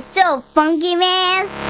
So funky, man.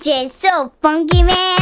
DJ's so funky, man.